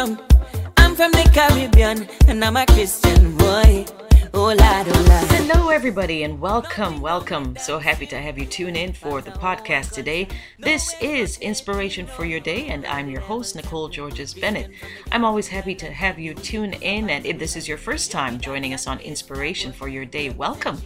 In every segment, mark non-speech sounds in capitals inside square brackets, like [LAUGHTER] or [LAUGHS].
from? I'm from the Caribbean, and I'm a Christian boy. Oh oh. Hello, everybody, and welcome, welcome. So happy to have you tune in for the podcast today. This is Inspiration for Your Day, and I'm your host, Nicole Georges Bennett. I'm always happy to have you tune in, and if this is your first time joining us on Inspiration for Your Day, welcome.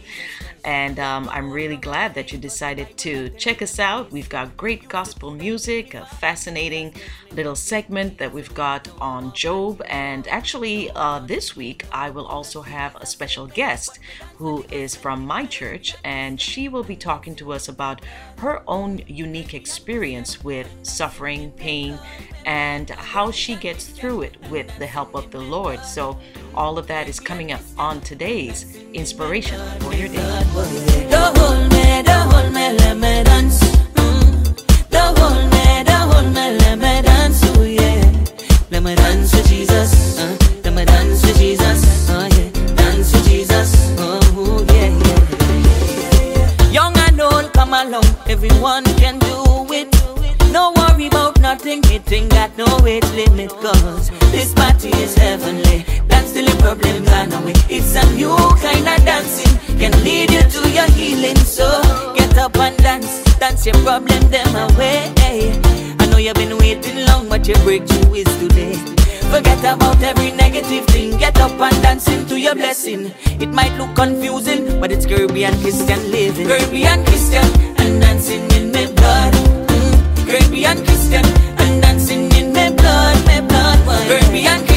And um, I'm really glad that you decided to check us out. We've got great gospel music, a fascinating little segment that we've got on Job, and actually, uh, this week I will also have a special guest who is from my church, and she will be talking to us about her own unique experience with suffering, pain, and how she gets through it with the help of the Lord. So, all of that is coming up on today's Inspiration for Your Day. Jesus. Uh, let me dance with Jesus. Uh, along. Everyone can do it. No worry about nothing. It ain't got no age limit. Cause this party is heavenly. That's the problem gone away. It's a new kind of dancing. Can lead you to your healing. So get up and dance. Dance your problem them away. I know you've been waiting long, but your breakthrough is today. Forget about every negative thing. Get up and dance into your blessing. It might look confusing, but it's Caribbean Christian living. Caribbean Christian and dancing in my blood. Mm. Caribbean Christian and dancing in my blood, my blood. Caribbean Christian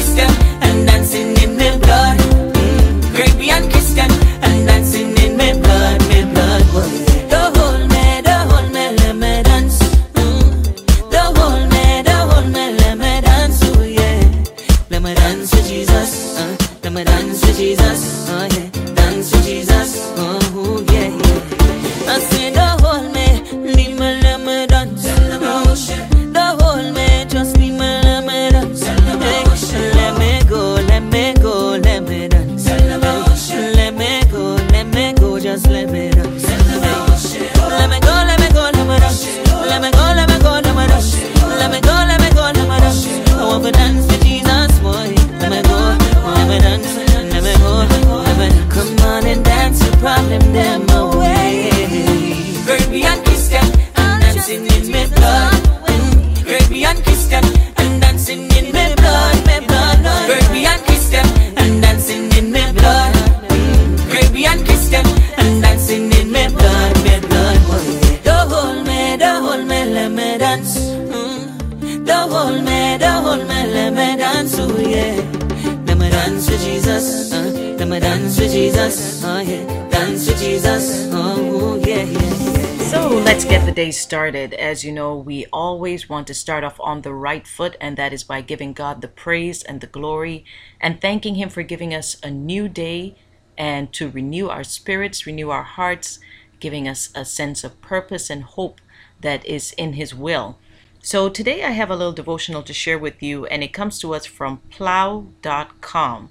day started. As you know, we always want to start off on the right foot, and that is by giving God the praise and the glory and thanking Him for giving us a new day and to renew our spirits, renew our hearts, giving us a sense of purpose and hope that is in His will. So today I have a little devotional to share with you, and it comes to us from plough.com.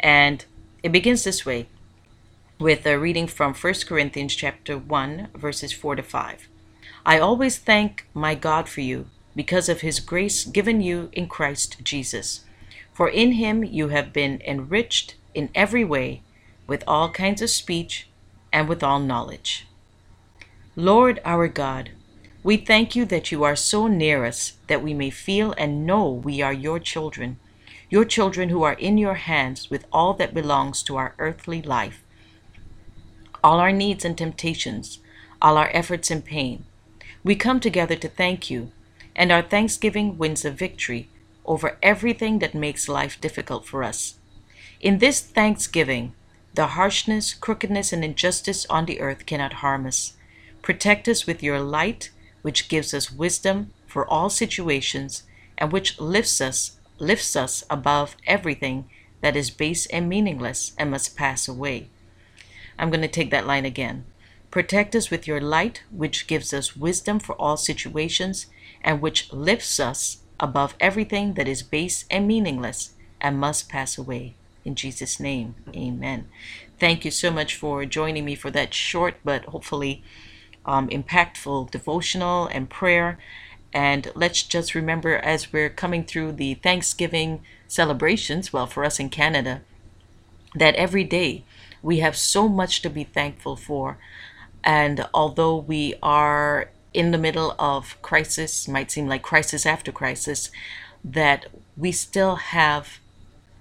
And it begins this way with a reading from 1 Corinthians chapter 1 verses 4 to 5. I always thank my God for you because of his grace given you in Christ Jesus. For in him you have been enriched in every way with all kinds of speech and with all knowledge. Lord our God, we thank you that you are so near us that we may feel and know we are your children, your children who are in your hands with all that belongs to our earthly life all our needs and temptations, all our efforts and pain. We come together to thank you, and our thanksgiving wins a victory over everything that makes life difficult for us. In this thanksgiving, the harshness, crookedness, and injustice on the earth cannot harm us. Protect us with your light, which gives us wisdom for all situations and which lifts us lifts us above everything that is base and meaningless and must pass away. I'm going to take that line again. Protect us with your light, which gives us wisdom for all situations and which lifts us above everything that is base and meaningless and must pass away. In Jesus' name, amen. Thank you so much for joining me for that short but hopefully um, impactful devotional and prayer. And let's just remember as we're coming through the Thanksgiving celebrations, well, for us in Canada, that every day we have so much to be thankful for. And although we are in the middle of crisis, might seem like crisis after crisis, that we still have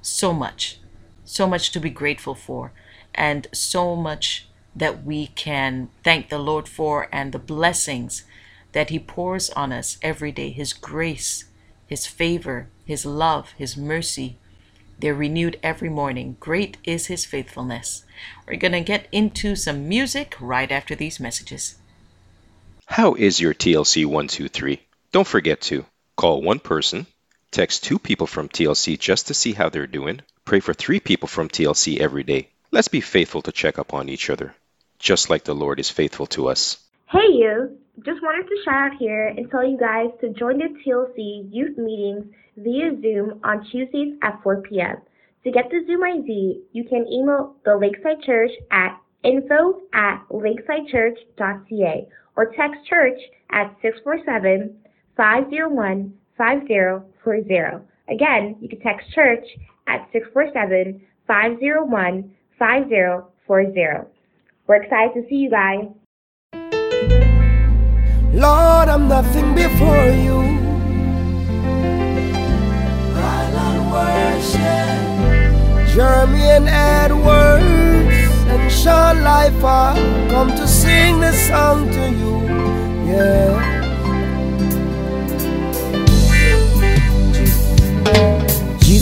so much, so much to be grateful for, and so much that we can thank the Lord for, and the blessings that He pours on us every day His grace, His favor, His love, His mercy. They're renewed every morning. Great is His faithfulness. We're going to get into some music right after these messages. How is your TLC 123? Don't forget to call one person, text two people from TLC just to see how they're doing, pray for three people from TLC every day. Let's be faithful to check up on each other, just like the Lord is faithful to us. Hey, you! Just wanted to shout out here and tell you guys to join the TLC youth meetings via Zoom on Tuesdays at 4 p.m. To get the Zoom ID, you can email the Lakeside Church at info at lakesidechurch.ca or text church at 647 501 5040. Again, you can text church at 647 501 5040. We're excited to see you guys. Lord, I'm nothing before you. Jeremy and Edwards and Sean Life come to sing this song to you. Yeah.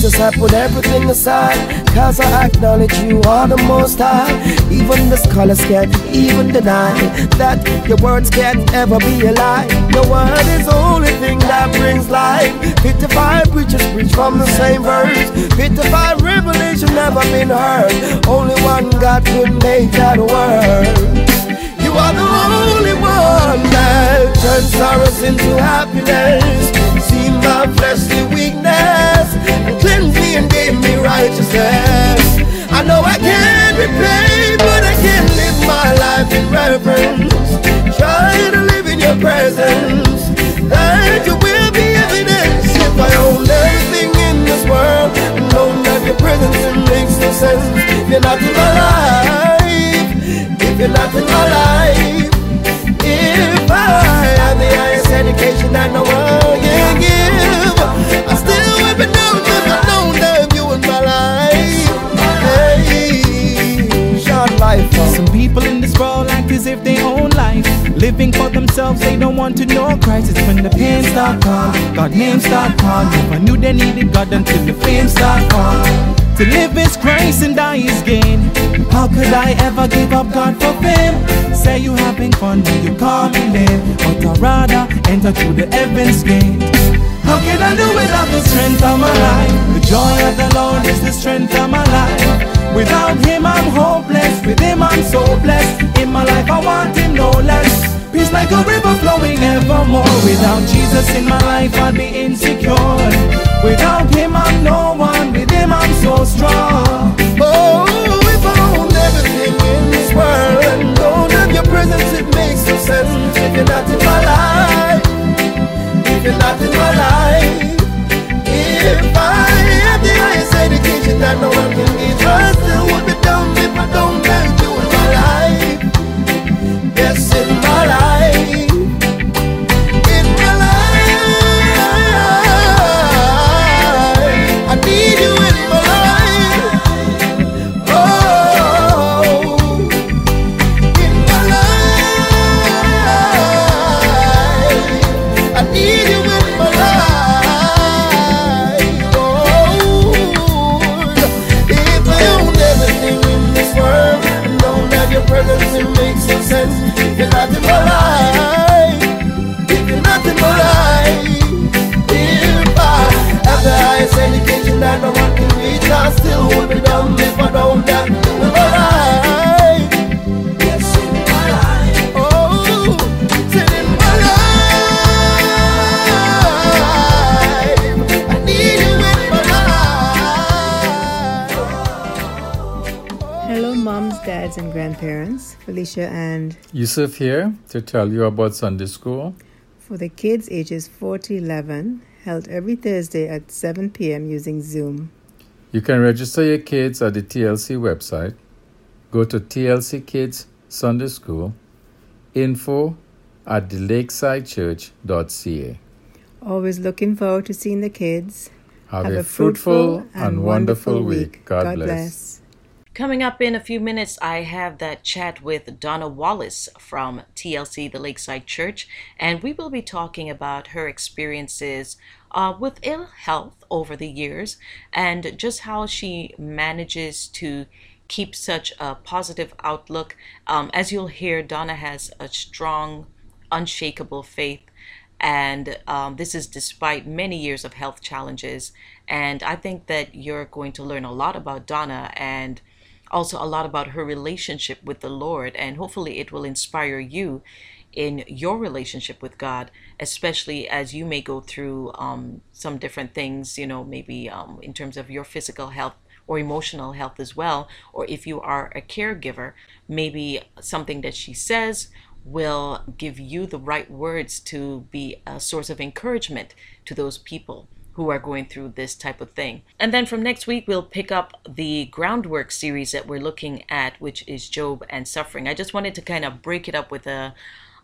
Jesus, I put everything aside, cause I acknowledge you are the most high. Even the scholars can't even deny that your words can't ever be a lie. Your word is the only thing that brings life. 55 preachers preach from the same verse. 55 revelation never been heard. Only one God could make that word. You are the only one that turns sorrows into happiness. My fleshly weakness and cleanse me and gave me righteousness. I know I can't repay, but I can live my life in reverence. Try to live in your presence, that you will be evidence. If I own everything in this world, and don't your presence, makes no sense. If you're not in my life, if you're not in my life, if I have the highest education that no one can give, I still if I don't have you in my life. Hey, life. Some people in this world act as if they own life. Living for themselves, they don't want to know Christ. It's when the pain start calling, God name start calling. Never knew they needed God until the fame start calling. To live is Christ and die is gain. How could I ever give up God for fame? Say you having fun when you call me name, but I'd rather enter through the heavens gate. How can I do without the strength of my life? The joy of the Lord is the strength of my life. Without Him, I'm hopeless. With Him, I'm so blessed. In my life, I want Him no less. Peace like a river flowing evermore. Without Jesus in my life, I'd be insecure. Without Him, I'm no one. With Him, I'm so strong. Oh, if I owned everything in this world and don't have your presence, it makes no sense. If you're not in my life, you're not in my life, if I have the highest education that no one can give, I still would be dumb if I don't have you in my life. Yes, in my life. It makes no sense. If you're not in my life, if you're not in my life, if I have the highest education that no one can reach, I still would be dumb if I don't have Hello, moms, dads, and grandparents. Felicia and Yusuf here to tell you about Sunday School. for the kids ages 4 to 11, held every Thursday at 7 p.m. using Zoom. You can register your kids at the TLC website. Go to TLC Kids Sunday School, info at the lakesidechurch.ca. Always looking forward to seeing the kids. Have, a, fruitful and wonderful week. God, bless. Coming up in a few minutes, I have that chat with Donna Wallace from TLC, the Lakeside Church, and we will be talking about her experiences uh, with ill health over the years and just how she manages to keep such a positive outlook. Um, as you'll hear, Donna has a strong, unshakable faith and um, this is despite many years of health challenges. And I think that you're going to learn a lot about Donna and also a lot about her relationship with the Lord. And hopefully, it will inspire you in your relationship with God, especially as you may go through um, some different things, you know, maybe um, in terms of your physical health or emotional health as well. Or if you are a caregiver, maybe something that she says will give you the right words to be a source of encouragement to those people who are going through this type of thing. And then from next week, we'll pick up the groundwork series that we're looking at, which is Job and suffering. I just wanted to kind of break it up with a,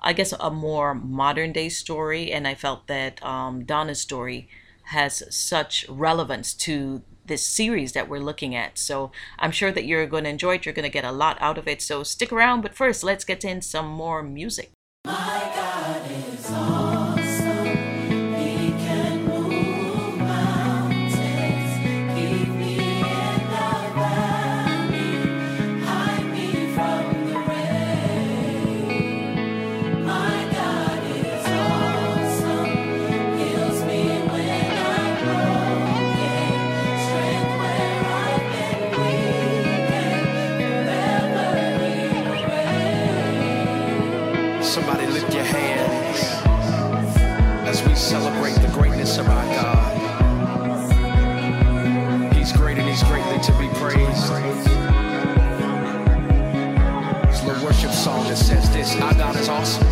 I guess, a more modern day story. And I felt that um, Donna's story has such relevance to this series that we're looking at. So I'm sure that you're going to enjoy it. You're going to get a lot out of it. So stick around. But first, let's get in some more music. The greatness of our God. He's great and he's greatly to be praised. It's little worship song that says this Our God is awesome.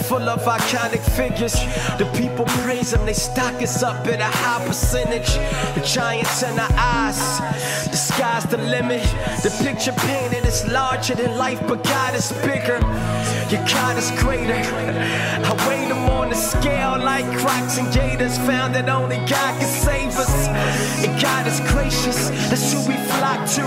Is full of iconic figures. The people praise them, They stock us up at a high percentage. The giants in our eyes. The sky's the limit. The picture painted is larger than life, but God is bigger. Your God is greater. I weighed Him on the scale like crocs and gators. Found that only God can save us. And God is gracious. That's who we flock to.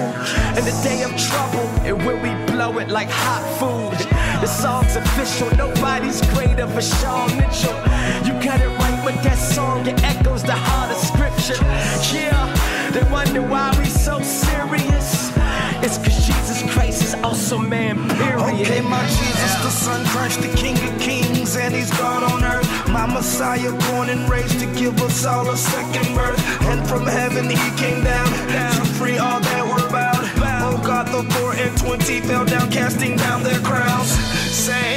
In the day of trouble, and when we blow it like hot food. The song's official. Nobody's greater for Sean Mitchell. You got it right with that song. It echoes the heart of scripture. Yeah, they wonder why we so serious. It's cause Jesus Christ is also man, period. Okay, my Jesus, the Son, Christ, the King of Kings, and He's God on earth. My Messiah, born and raised to give us all a second birth. And from heaven He came down to free all that were bound. Oh God, the four and twenty fell down, casting down their crowns. Saying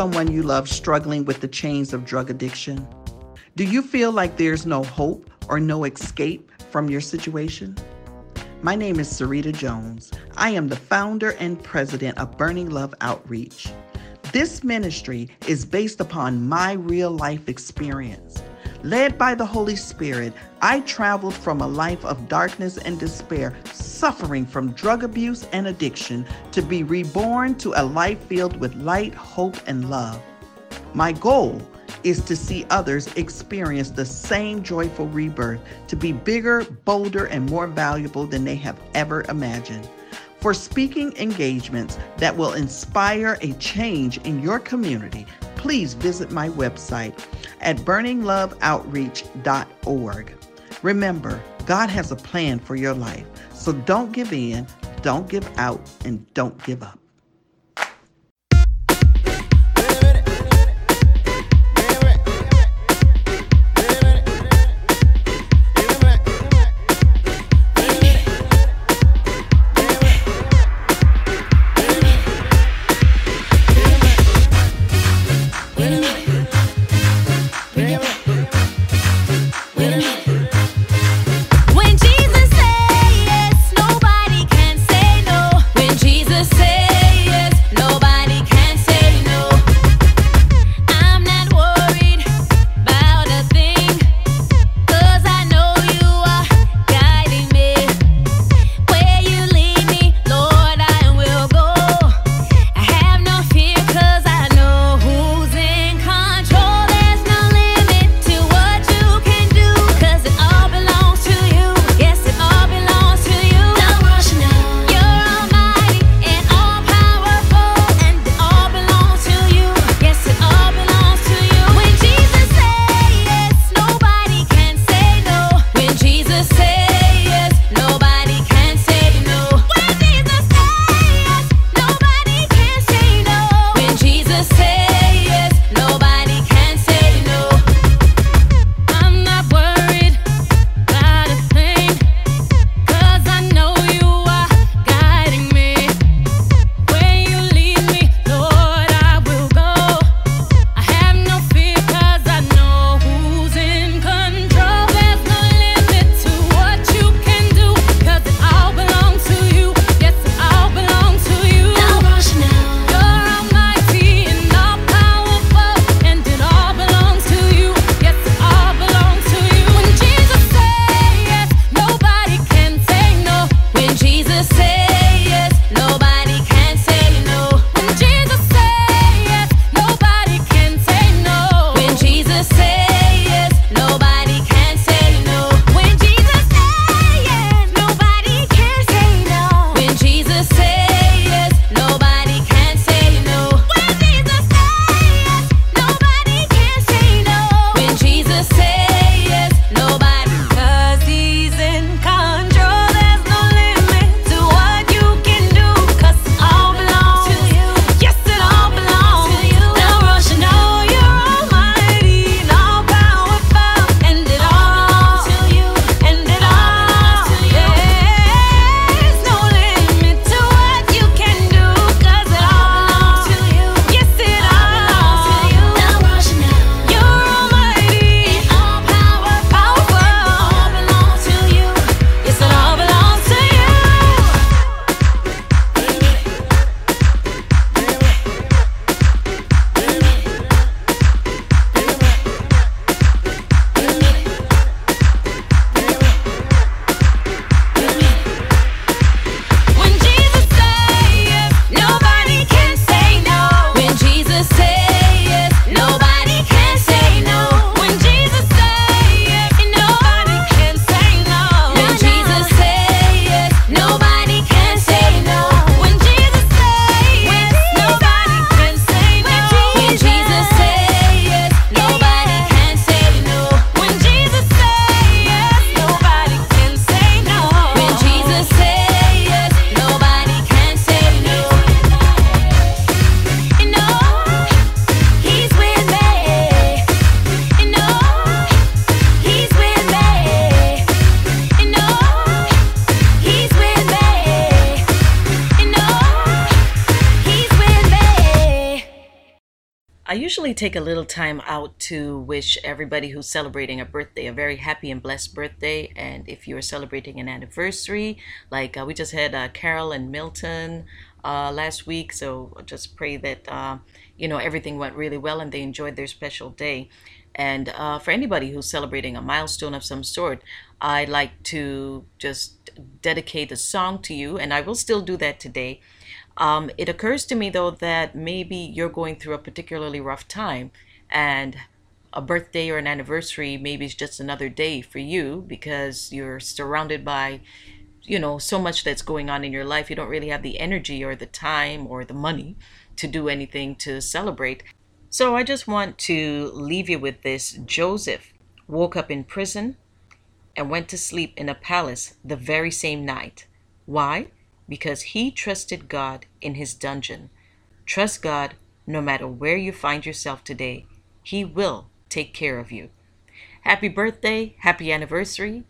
someone you love struggling with the chains of drug addiction? Do you feel like there's no hope or no escape from your situation? My name is Sarita Jones. I am the founder and president of Burning Love Outreach. This ministry is based upon my real life experience. Led by the Holy Spirit, I traveled from a life of darkness and despair, suffering from drug abuse and addiction, to be reborn to a life filled with light, hope, and love. My goal is to see others experience the same joyful rebirth, to be bigger, bolder, and more valuable than they have ever imagined. For speaking engagements that will inspire a change in your community, please visit my website at burningloveoutreach.org. Remember, God has a plan for your life, so don't give in, don't give out, and don't give up. Take a little time out to wish everybody who's celebrating a birthday a very happy and blessed birthday. And if you're celebrating an anniversary, like uh, we just had uh, Carol and Milton uh, last week, so just pray that uh, you know everything went really well and they enjoyed their special day. And uh, for anybody who's celebrating a milestone of some sort, I'd like to just dedicate a song to you, and I will still do that today. Um, it occurs to me though that maybe you're going through a particularly rough time and a birthday or an anniversary maybe is just another day for you because you're surrounded by you know so much that's going on in your life. You don't really have the energy or the time or the money to do anything to celebrate. So i just want to leave you with this. Joseph woke up in prison and went to sleep in a palace the very same night. Why because he trusted God in his dungeon. Trust God no matter where you find yourself today. He will take care of you. Happy birthday, happy anniversary,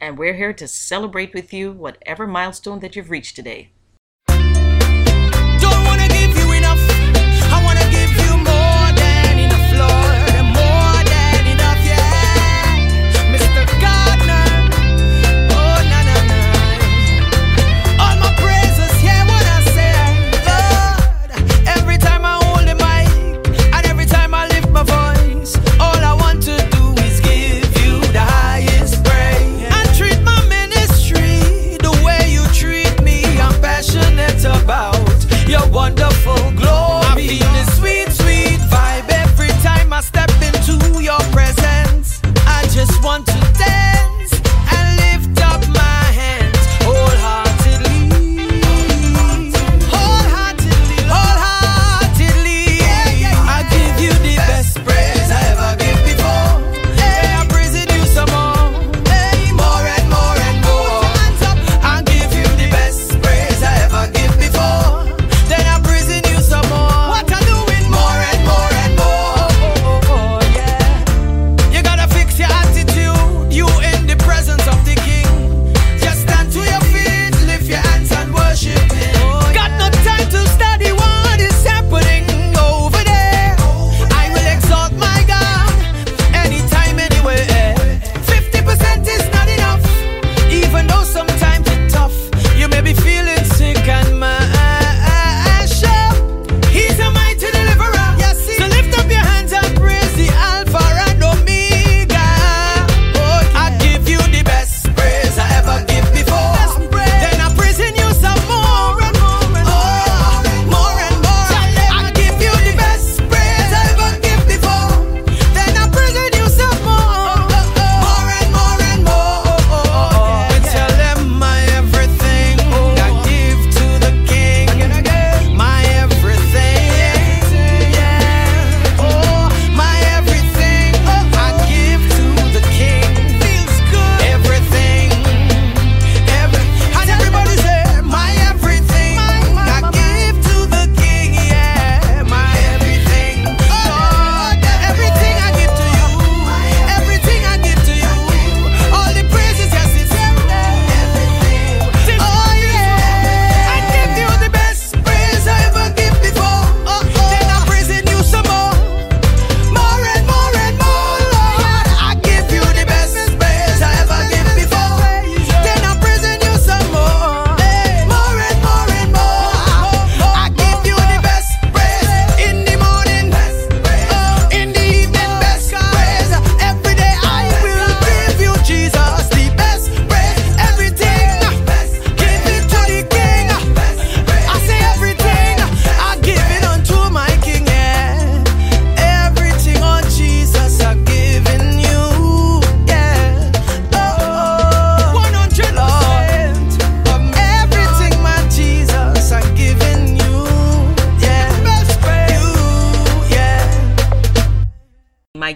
and we're here to celebrate with you whatever milestone that you've reached today.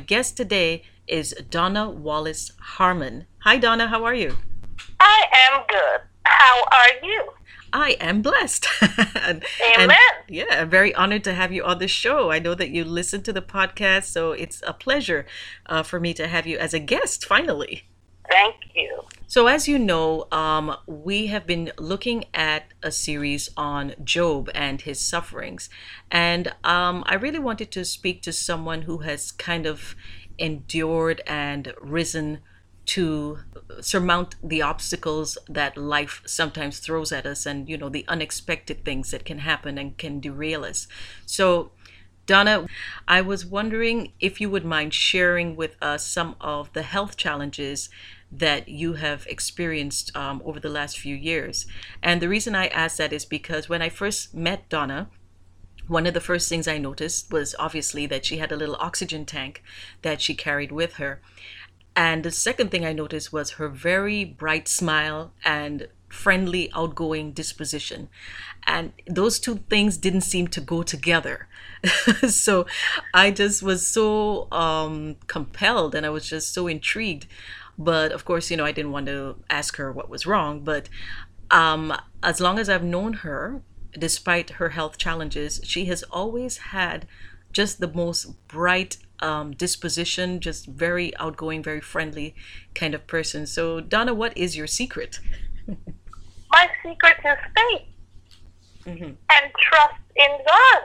Guest today is Donna Wallace Harmon. Hi, Donna, how are you? I am good. How are you? I am blessed. [LAUGHS] and, Amen. and, yeah, I'm very honored to have you on the show. I know that you listen to the podcast, so it's a pleasure uh, for me to have you as a guest finally. Thank you. So, as you know, um, we have been looking at a series on Job and his sufferings. And um, I really wanted to speak to someone who has kind of endured and risen to surmount the obstacles that life sometimes throws at us and, you know, the unexpected things that can happen and can derail us. So, Donna, I was wondering if you would mind sharing with us some of the health challenges that you have experienced um, over the last few years. And the reason I ask that is because when I first met Donna, one of the first things I noticed was obviously that she had a little oxygen tank that she carried with her. And the second thing I noticed was her very bright smile and friendly, outgoing disposition. And those two things didn't seem to go together. [LAUGHS] so I just was so um, compelled and I was just so intrigued. But of course, you know, I didn't want to ask her what was wrong. But um, as long as I've known her, despite her health challenges, she has always had just the most bright um, disposition, just very outgoing, very friendly kind of person. So, Donna, what is your secret? [LAUGHS] My secret is faith Mm-hmm. and trust in God.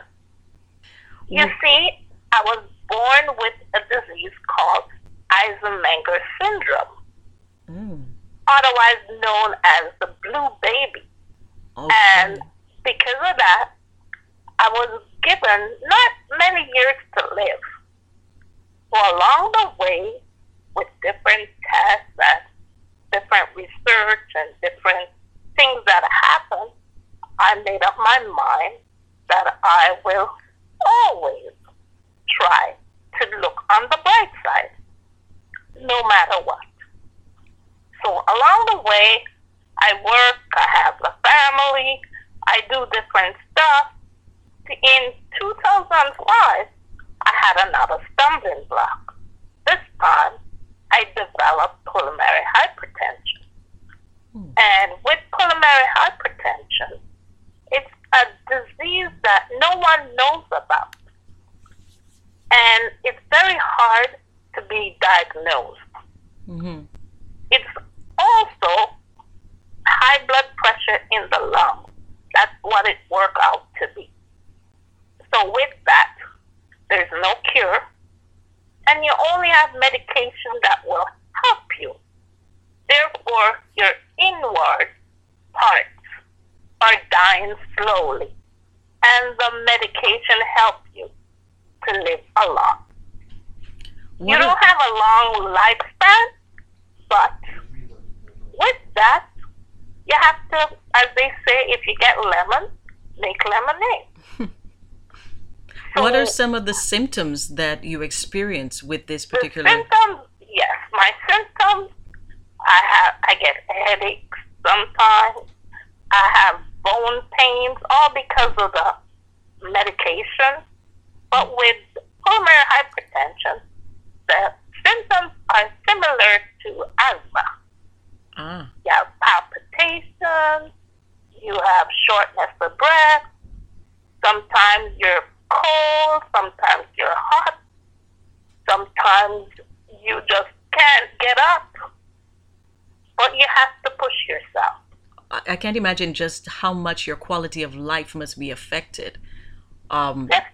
You see, I was born with a disease called Eisenmenger syndrome, Mm. otherwise known as the blue baby. And because of that, I was given not many years to live. So along the way, with different tests and different research and different things that happened, I made up my mind that I will always try to look on the bright side, no matter what. So along the way, I work, I have a family, I do different stuff. In 2005, I had another stumbling block. This time, I developed pulmonary hypertension. Hmm. And with pulmonary hypertension, it's a disease that no one knows about. And it's very hard to be diagnosed. Mm-hmm. It's also high blood pressure in the lung. That's what it works out to be. So with that, there's no cure, and you only have medication that will help you. Therefore, your inward parts are dying slowly, and the medication helps you to live a lot. You don't have a long lifespan, but with that, you have to, as they say, if you get lemon, make lemonade. [LAUGHS] what are some of the symptoms that you experience with this particular? Symptoms, yes, my symptoms. I have, I get headaches sometimes. I have bone pains, all because of the medication. But with pulmonary hypertension, the symptoms are similar to asthma. Ah. You have palpitations, you have shortness of breath, sometimes you're cold, sometimes you're hot, sometimes you just can't get up, but you have to push yourself. I I can't imagine just how much your quality of life must be affected. Um, yes,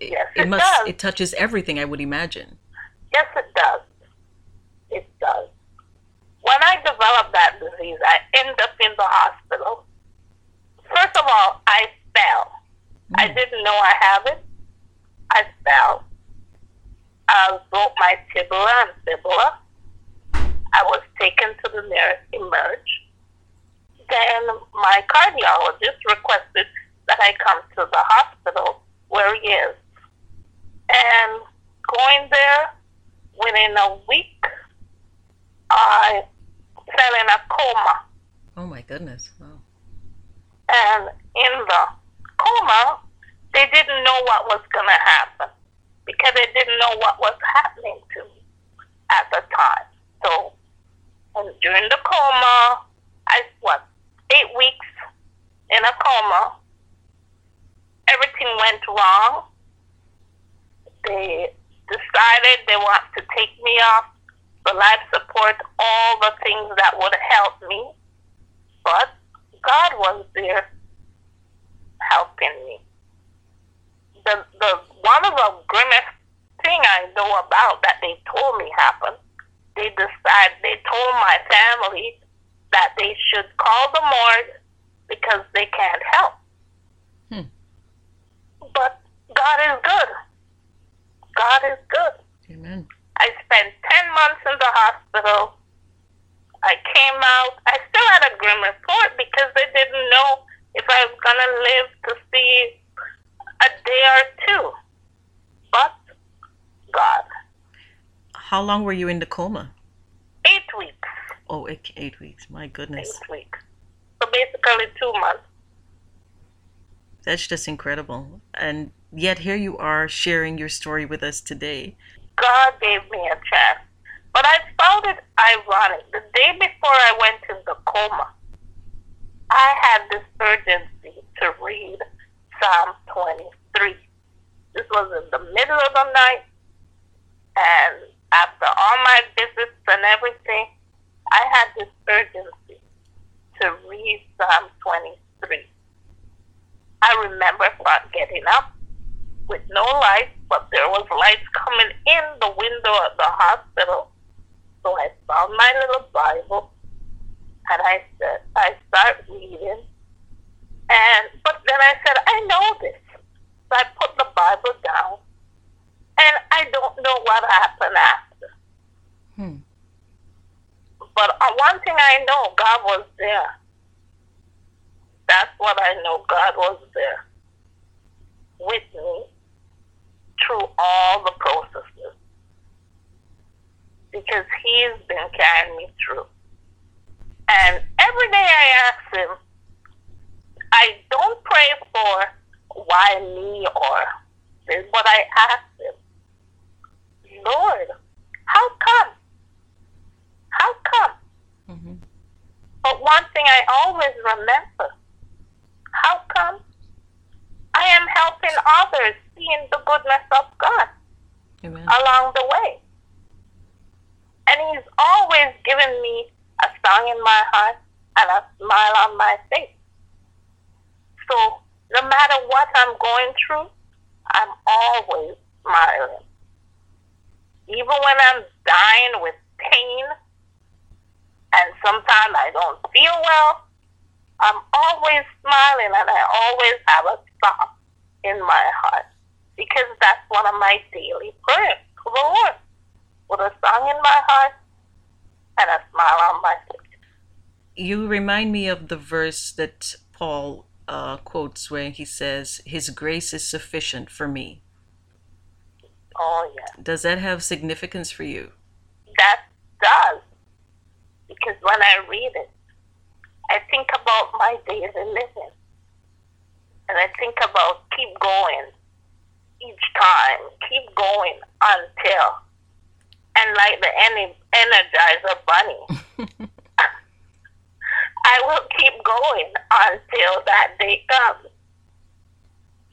yes, it it must. does. It touches everything. I would imagine. Yes, it does. It does. When I developed that disease, I ended up in the hospital. First of all, I fell. I mm. didn't know I have it. I fell. I broke my tibia and fibula. I was taken to the nearest emerge. Then my cardiologist requested that I come to the hospital where he is. And going there, within a week, I fell in a coma. Oh my goodness! Wow. And in the coma, they didn't know what was going to happen because they didn't know what was happening to me at the time. So, and during the coma, I what eight weeks in a coma. Everything went wrong. They decided they want to take me off the life support, all the things that would help me. But God was there helping me. The the one of the grimmest thing I know about that they told me happened. They decided they told my family that they should call the morgue because they can't help. Hmm. But God is good. God is good. Amen. I spent 10 months in the hospital. I came out. I still had a grim report because they didn't know if I was going to live to see a day or two. But God. How long were you in the coma? Eight weeks. Oh, eight, eight weeks. My goodness. Eight weeks. So basically two months. That's just incredible. And yet here you are sharing your story with us today. God gave me a chance. But I found it ironic. The day before I went in the coma, I had this urgency to read Psalm 23. This was in the middle of the night, and after all my visits and everything, I had this urgency to read Psalm 23. I remember start getting up with no light, but there was lights coming in the window of the hospital. So I found my little Bible and I said, I start reading. And but then I said, I know this. So I put the Bible down and I don't know what happened after. Hmm. But uh, one thing I know, God was there. That's what I know. God was there with me through all the processes because He's been carrying me through. And every day I ask Him, I don't pray for why me or this, but I ask Him, Lord, how come? How come? Mm-hmm. But one thing I always remember, how come I am helping others seeing the goodness of God Amen. along the way. And He's always given me a song in my heart and a smile on my face. So no matter what I'm going through, I'm always smiling. Even when I'm dying with pain and sometimes I don't feel well, I'm always smiling and I always have a song in my heart because that's one of my daily prayers to the Lord with a song in my heart and a smile on my face. You remind me of the verse that Paul uh, quotes where he says, His grace is sufficient for me. Oh, yeah. Does that have significance for you? That does. Because when I read it, I think about my daily living. And I think about keep going each time, keep going until. And like the ener- Energizer Bunny, [LAUGHS] I will keep going until that day comes.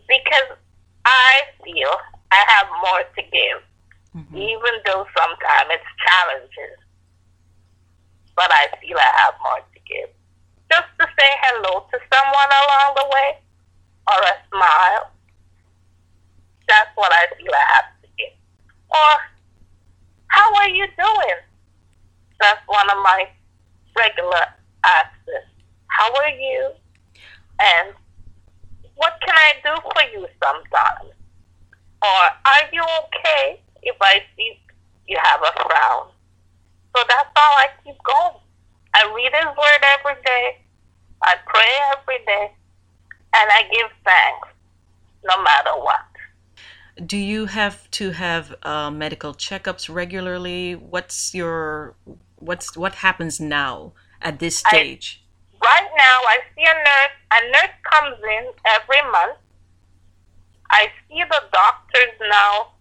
Because I feel I have more to give, mm-hmm. even though sometimes it's challenging. But I feel I have more to give. Just to say hello to someone along the way, or a smile. That's what I feel I have to give. Or, how are you doing? That's one of my regular asks. How are you? And what can I do for you sometimes? Or are you okay if I see you have a frown? So that's how I keep going. I read His Word every day. I pray every day. And I give thanks no matter what. Do you have to have uh, medical checkups regularly? What's your what's what happens now at this stage? Right now, I see a nurse. A nurse comes in every month. I see the doctors now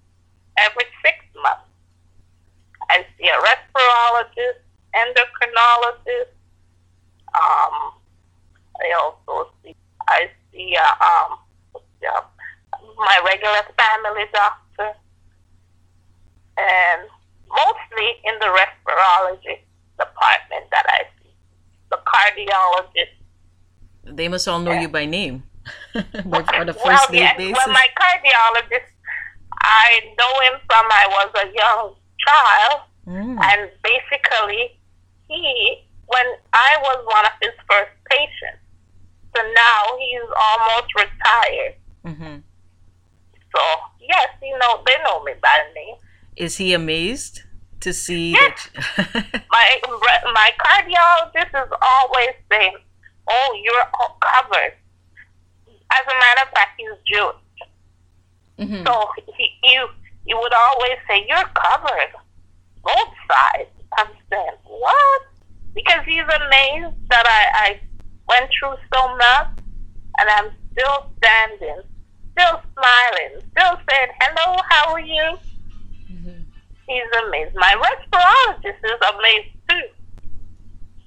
every six months. I see a respirologist, endocrinologist. Um, I also see I see uh, um yeah, my regular family doctor, and mostly in the respirology department that I see. The cardiologist. They must all know you by name. [LAUGHS] On a Well, first name yes, basis. well, my cardiologist, I know him from I was a young child, Mm. and basically, he, when I was one of his first patients, so now he's almost retired. hmm So yes, you know they know me by name. Is he amazed to see Yes. that? [LAUGHS] My my cardiologist is always saying, "Oh, you're all covered." As a matter of fact, he's Jewish, Mhm. so he you he would always say, "You're covered, both sides." I'm saying, "What?" Because he's amazed that I I went through so much, and I'm still standing, still smiling, still saying, "Hello, how are you?" Mm-hmm. He's amazed. My respirologist is amazed too.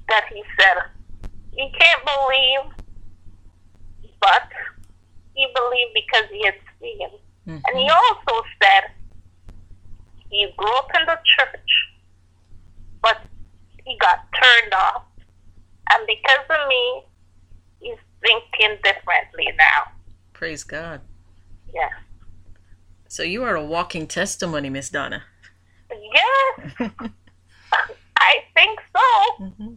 That he said he can't believe, but he believed because he had seen. And he mm-hmm. also said he grew up in the church, he got turned off. And because of me, he's thinking differently now. Praise God. Yeah. So you are a walking testimony, Miss Donna. Yes, [LAUGHS] I think so.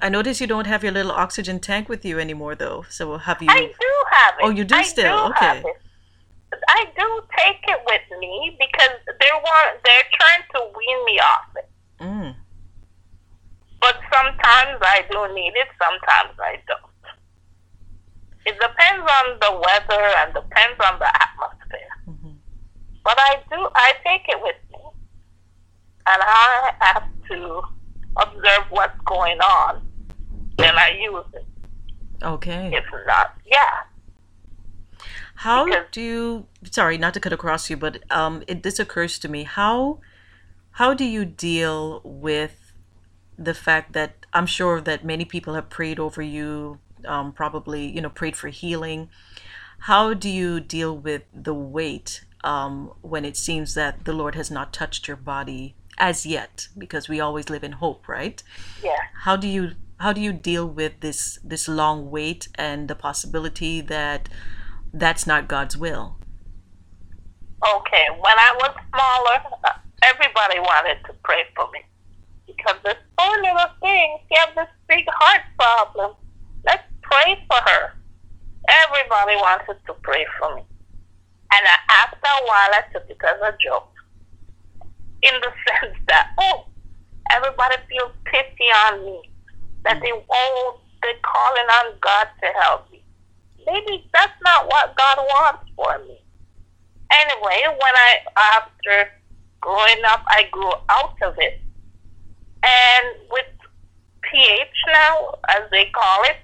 I notice you don't have your little oxygen tank with you anymore, though. So have you? I do have it. Oh, you do I still? do Okay. have it. I do take it with me because they want they're trying to wean me off it. Mm. But sometimes I do need it, sometimes I don't. It depends on the weather and depends on the atmosphere. Mm-hmm. But I do I take it with me. And I have to observe what's going on when I use it. Okay. If not, yeah. How do you? Sorry, not to cut across you, but um, it this occurs to me. How how do you deal with the fact that I'm sure that many people have prayed over you, um, probably you know prayed for healing. How do you deal with the wait um, when it seems that the Lord has not touched your body as yet? Because we always live in hope, right? Yeah. How do you how do you deal with this this long wait and the possibility that that's not God's will? Okay, when I was smaller, everybody wanted to pray for me because this poor little thing, she had this big heart problem. Let's pray for her. Everybody wanted to pray for me. And after a while, I took it as a joke. In the [LAUGHS] sense that, oh, everybody feels pity on me. That they, oh, they're calling on God to help me. Maybe that's not what God wants for me. Anyway, when I, after growing up, I grew out of it. And with PH now, as they call it,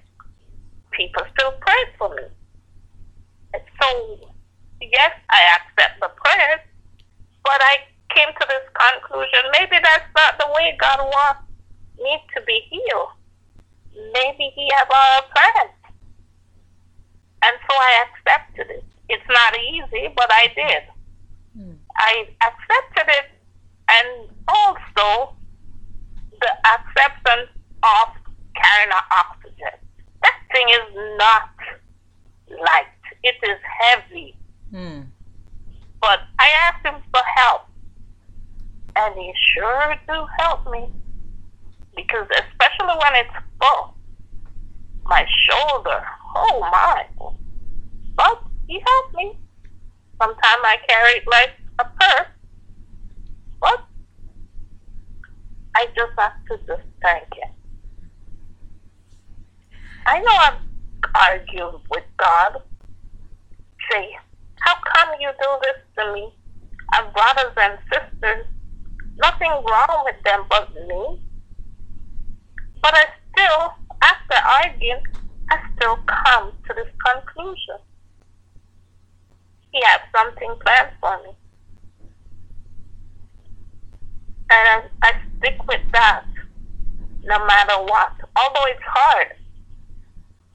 people still pray for me. And so, yes, I accept the prayers, but I came to this conclusion maybe that's not the way God wants me to be healed. Maybe He has other plans. And so I accepted it. It's not easy, but I did. Hmm. I accepted it, and also the acceptance of carrying oxygen. That thing is not light, it is heavy. Hmm. But I asked him for help, and he sure do help me. Because especially when it's full, my shoulder, oh my. But he helped me. Sometimes I carry it like a purse, but I just have to just thank him. I know I've argued with God. Say, how come you do this to me? Our brothers and sisters, nothing wrong with them but me. But I still, after arguing, I still come to this conclusion. He has something planned for me. And I, I stick with that no matter what. Although it's hard.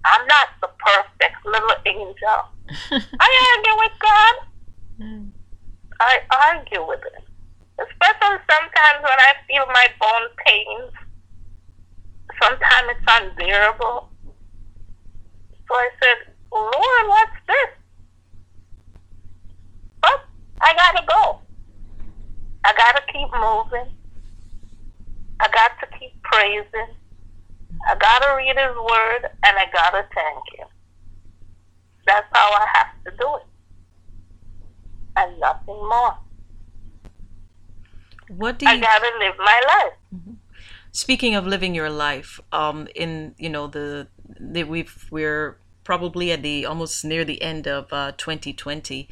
I'm not the perfect little angel. [LAUGHS] I argue with God. Mm. I argue with him. Especially sometimes when I feel my bone pains, sometimes it's unbearable. So I said, Lord, what's this? But I gotta go. I gotta keep moving. I got to keep praising. I gotta read His Word, and I gotta thank Him. That's how I have to do it, and nothing more. What do you? I you gotta live my life. Speaking of living your life, um, in you know the, the we've we're probably at the almost near the end of uh, 2020.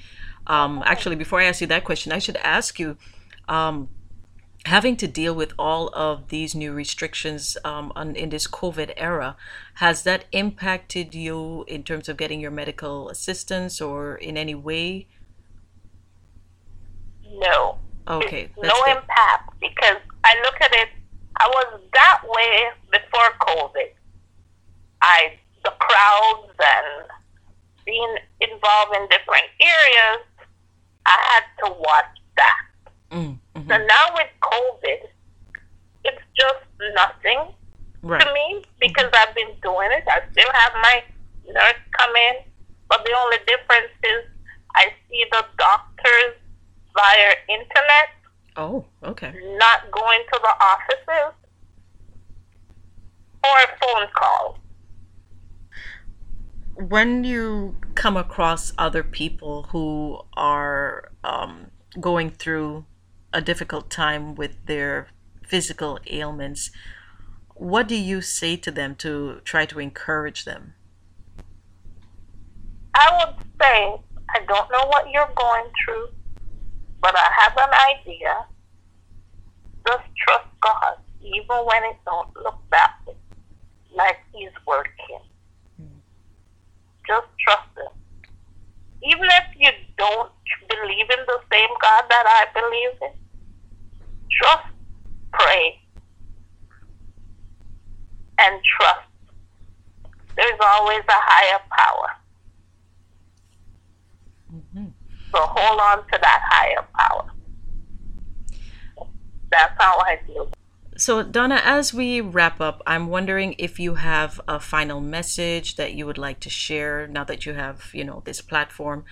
Um, actually, before I ask you that question, I should ask you, um, having to deal with all of these new restrictions um, on, in this COVID era, has that impacted you in terms of getting your medical assistance or in any way? No. Okay, no good. impact because I look at it. I was that way before COVID. I the crowds and being involved in different areas. I had to watch that. Mm, So now with COVID, it's just nothing Right. to me because I've been doing it. I still have my nurse come in, but the only difference is I see the doctors via internet, Oh, okay. not going to the offices or a phone calls. when you come across other people who are um, going through a difficult time with their physical ailments, what do you say to them to try to encourage them? I would say, I don't know what you're going through, but I have an idea. Just trust God, even when it don't look that way, like He's working. Just trust Him. Even if you don't believe in the same God that I believe in, trust, pray, and trust. There's always a higher power. So hold on to that higher power. That's how I feel. So, Donna, as we wrap up, I'm wondering if you have a final message that you would like to share now that you have, you know, this platform.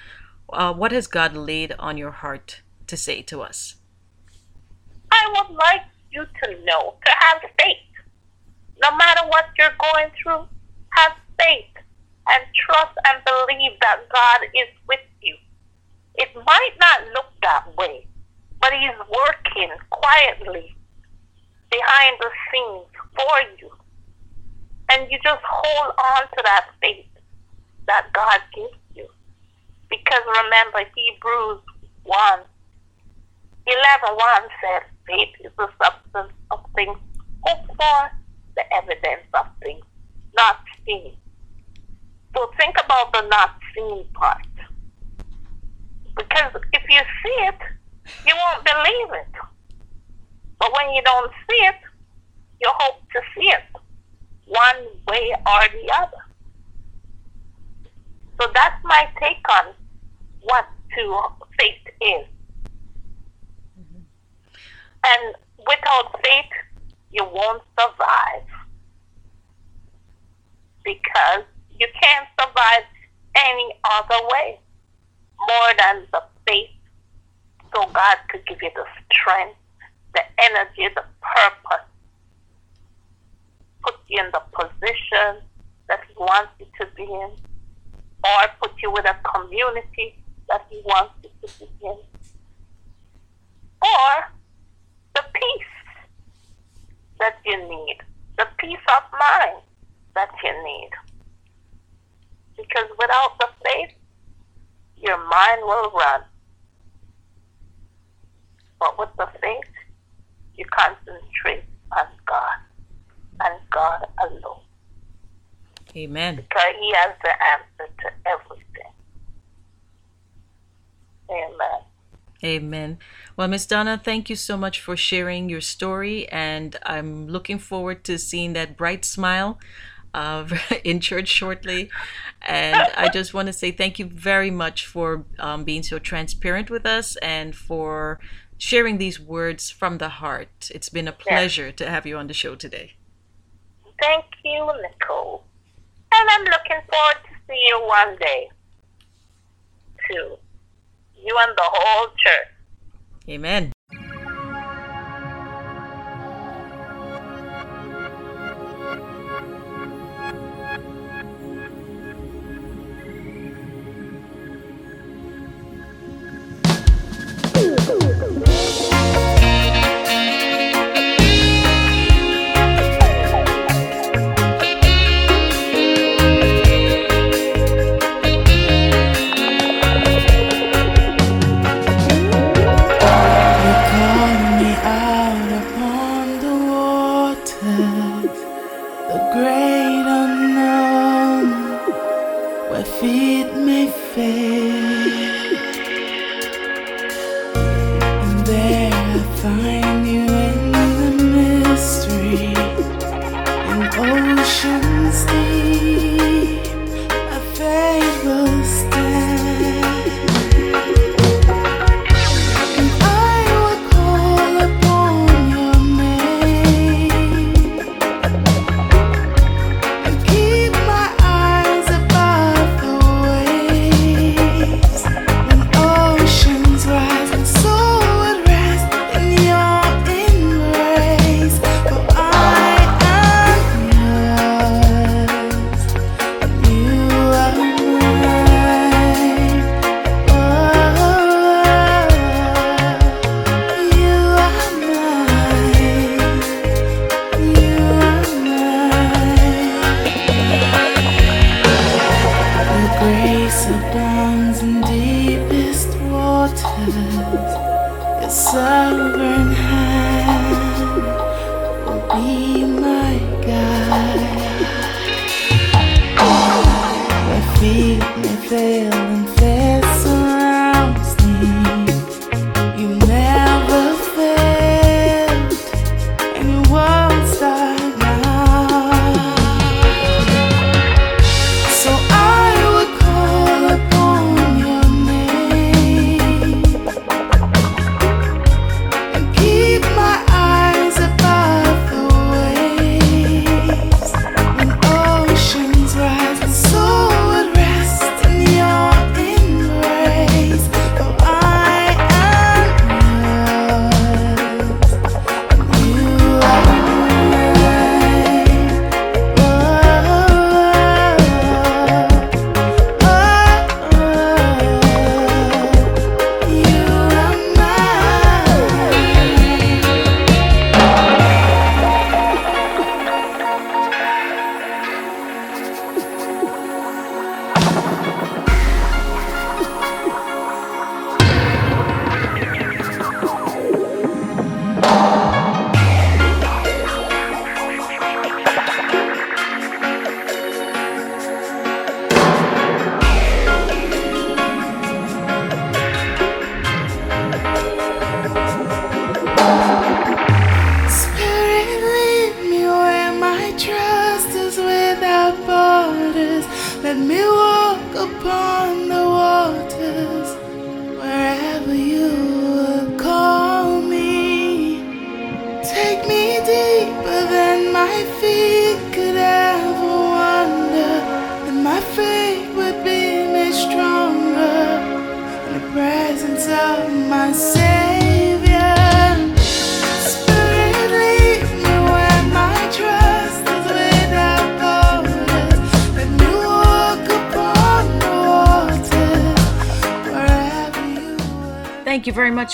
Uh, what has God laid on your heart to say to us? I would like you to know to have faith. No matter what you're going through, have faith and trust and believe that God is with you. It might not look that way, but He's working quietly behind the scenes for you. And you just hold on to that faith that God gives you. Because remember, Hebrews 1 11 1 said, faith is the substance of things hoped for, the evidence of things not seen. So think about the not seen part. Because if you see it, you won't believe it. But when you don't see it, you hope to see it one way or the other. So that's my take on what to faith is. And without faith, you won't survive. Because you can't survive any other way more than the faith. So God could give you the strength, the energy, the purpose, put you in the position that He wants you to be in, or put you with a community that He wants you to be in, or the peace that you need, the peace of mind that you need. Because without the faith, your mind will run. But with the faith, you concentrate on God and God alone. Amen. Because He has the answer to everything. Amen. Amen. Well, Miss Donna, thank you so much for sharing your story, and I'm looking forward to seeing that bright smile uh, [LAUGHS] in church shortly. And I just want to say thank you very much for um, being so transparent with us and for sharing these words from the heart. It's been a pleasure to have you on the show today. Thank you, Nicole. And I'm looking forward to see you one day. Too. You and the whole church. Amen.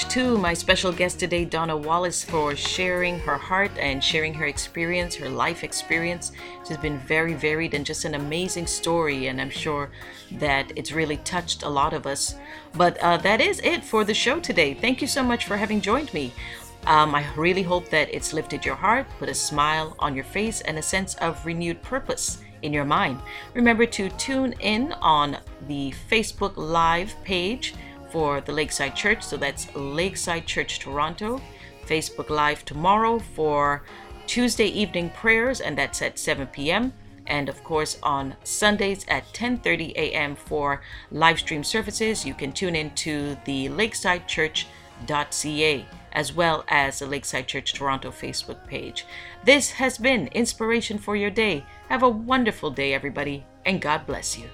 To my special guest today, Donna Wallace, for sharing her heart and sharing her experience, her life experience. Has been very varied and just an amazing story, and I'm sure that it's really touched a lot of us. But uh, that is it for the show today. Thank you so much for having joined me. Um, I really hope that it's lifted your heart, put a smile on your face, and a sense of renewed purpose in your mind. Remember to tune in on the Facebook Live page for the Lakeside Church. So that's Lakeside Church Toronto. Facebook Live tomorrow for Tuesday evening prayers, and that's at 7 p.m. And of course, on Sundays at 10:30 a.m. for live stream services, you can tune in to the Lakeside Church lakesideChurchToronto.ca, as well as the Lakeside Church Toronto Facebook page. This has been Inspiration for Your Day. Have a wonderful day, everybody, and God bless you.